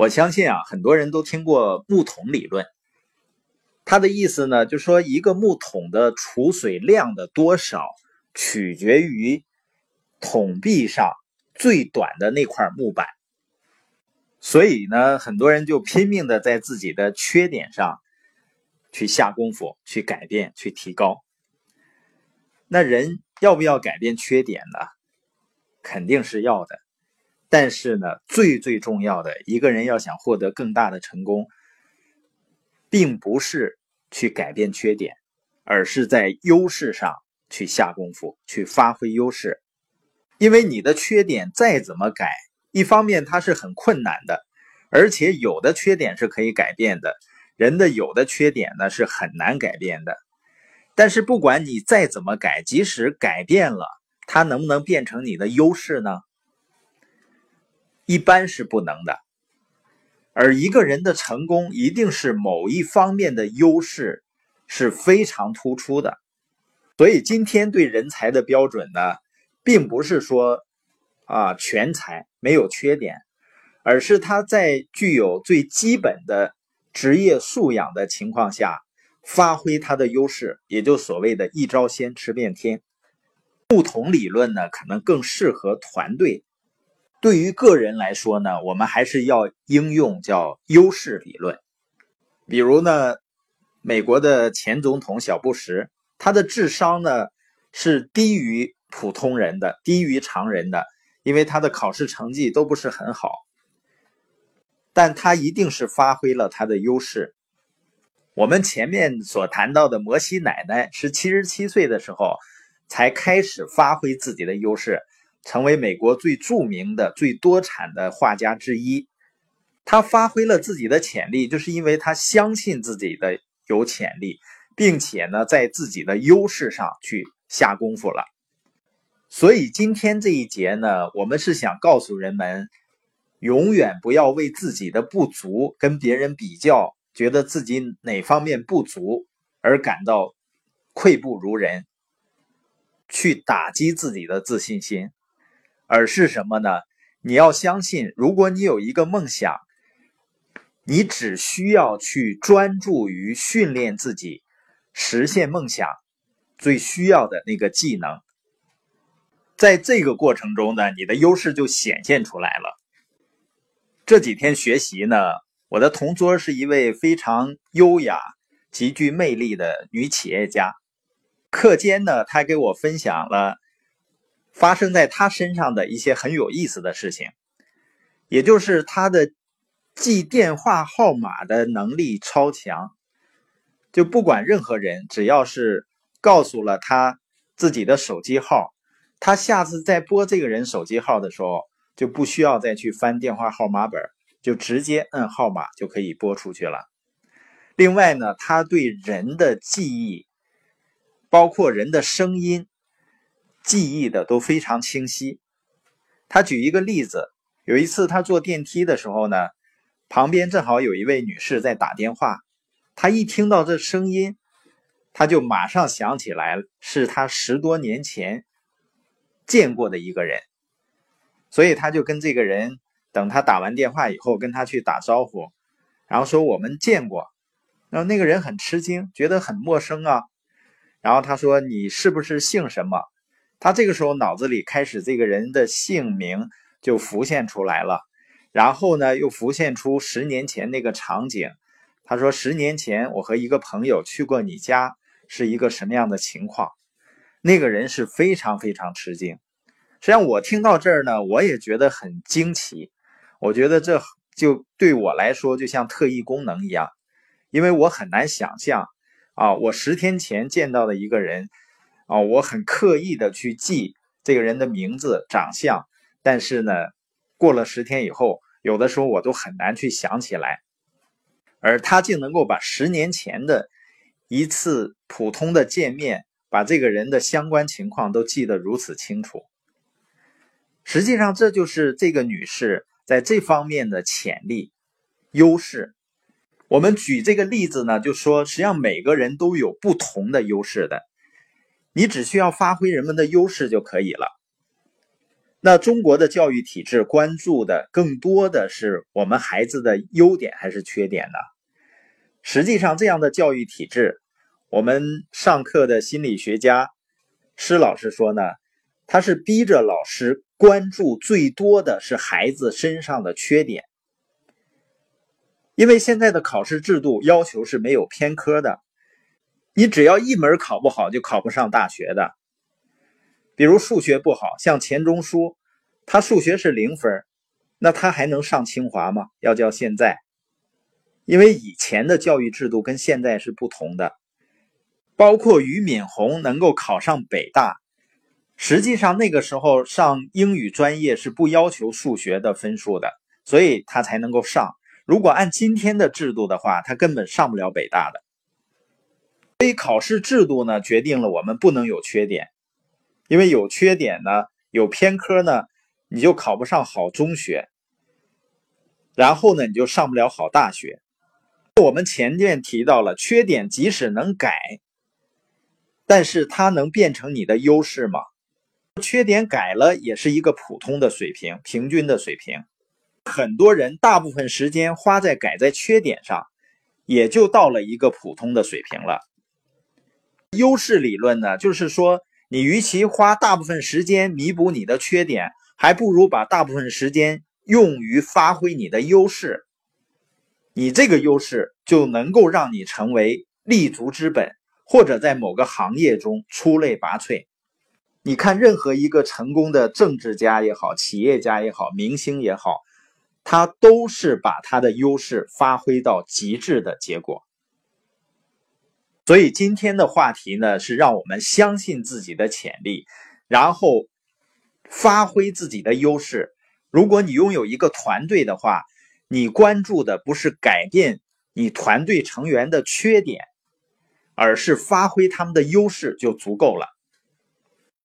我相信啊，很多人都听过木桶理论。它的意思呢，就是说一个木桶的储水量的多少，取决于桶壁上最短的那块木板。所以呢，很多人就拼命的在自己的缺点上去下功夫，去改变，去提高。那人要不要改变缺点呢？肯定是要的。但是呢，最最重要的一个人要想获得更大的成功，并不是去改变缺点，而是在优势上去下功夫，去发挥优势。因为你的缺点再怎么改，一方面它是很困难的，而且有的缺点是可以改变的，人的有的缺点呢是很难改变的。但是不管你再怎么改，即使改变了，它能不能变成你的优势呢？一般是不能的。而一个人的成功，一定是某一方面的优势是非常突出的。所以今天对人才的标准呢，并不是说。啊，全才没有缺点，而是他在具有最基本的职业素养的情况下，发挥他的优势，也就所谓的一招鲜吃遍天。不同理论呢，可能更适合团队。对于个人来说呢，我们还是要应用叫优势理论。比如呢，美国的前总统小布什，他的智商呢是低于普通人的，低于常人的。因为他的考试成绩都不是很好，但他一定是发挥了他的优势。我们前面所谈到的摩西奶奶是七十七岁的时候才开始发挥自己的优势，成为美国最著名的、最多产的画家之一。他发挥了自己的潜力，就是因为他相信自己的有潜力，并且呢，在自己的优势上去下功夫了。所以今天这一节呢，我们是想告诉人们，永远不要为自己的不足跟别人比较，觉得自己哪方面不足而感到愧不如人，去打击自己的自信心，而是什么呢？你要相信，如果你有一个梦想，你只需要去专注于训练自己，实现梦想最需要的那个技能。在这个过程中呢，你的优势就显现出来了。这几天学习呢，我的同桌是一位非常优雅、极具魅力的女企业家。课间呢，她给我分享了发生在他身上的一些很有意思的事情，也就是他的记电话号码的能力超强，就不管任何人，只要是告诉了他自己的手机号。他下次再拨这个人手机号的时候，就不需要再去翻电话号码本，就直接摁号码就可以拨出去了。另外呢，他对人的记忆，包括人的声音，记忆的都非常清晰。他举一个例子，有一次他坐电梯的时候呢，旁边正好有一位女士在打电话，他一听到这声音，他就马上想起来是他十多年前。见过的一个人，所以他就跟这个人等他打完电话以后，跟他去打招呼，然后说我们见过。然后那个人很吃惊，觉得很陌生啊。然后他说：“你是不是姓什么？”他这个时候脑子里开始这个人的姓名就浮现出来了，然后呢又浮现出十年前那个场景。他说：“十年前我和一个朋友去过你家，是一个什么样的情况？”那个人是非常非常吃惊。实际上，我听到这儿呢，我也觉得很惊奇。我觉得这就对我来说就像特异功能一样，因为我很难想象啊，我十天前见到的一个人啊，我很刻意的去记这个人的名字、长相，但是呢，过了十天以后，有的时候我都很难去想起来，而他竟能够把十年前的一次普通的见面。把这个人的相关情况都记得如此清楚，实际上这就是这个女士在这方面的潜力优势。我们举这个例子呢，就说实际上每个人都有不同的优势的，你只需要发挥人们的优势就可以了。那中国的教育体制关注的更多的是我们孩子的优点还是缺点呢？实际上，这样的教育体制，我们上课的心理学家施老师说呢，他是逼着老师关注最多的是孩子身上的缺点，因为现在的考试制度要求是没有偏科的，你只要一门考不好就考不上大学的。比如数学不好，像钱钟书，他数学是零分，那他还能上清华吗？要叫现在。因为以前的教育制度跟现在是不同的，包括俞敏洪能够考上北大，实际上那个时候上英语专业是不要求数学的分数的，所以他才能够上。如果按今天的制度的话，他根本上不了北大的。所以考试制度呢，决定了我们不能有缺点，因为有缺点呢，有偏科呢，你就考不上好中学，然后呢，你就上不了好大学。我们前面提到了，缺点即使能改，但是它能变成你的优势吗？缺点改了也是一个普通的水平，平均的水平。很多人大部分时间花在改在缺点上，也就到了一个普通的水平了。优势理论呢，就是说，你与其花大部分时间弥补你的缺点，还不如把大部分时间用于发挥你的优势。你这个优势就能够让你成为立足之本，或者在某个行业中出类拔萃。你看，任何一个成功的政治家也好，企业家也好，明星也好，他都是把他的优势发挥到极致的结果。所以今天的话题呢，是让我们相信自己的潜力，然后发挥自己的优势。如果你拥有一个团队的话，你关注的不是改变你团队成员的缺点，而是发挥他们的优势就足够了。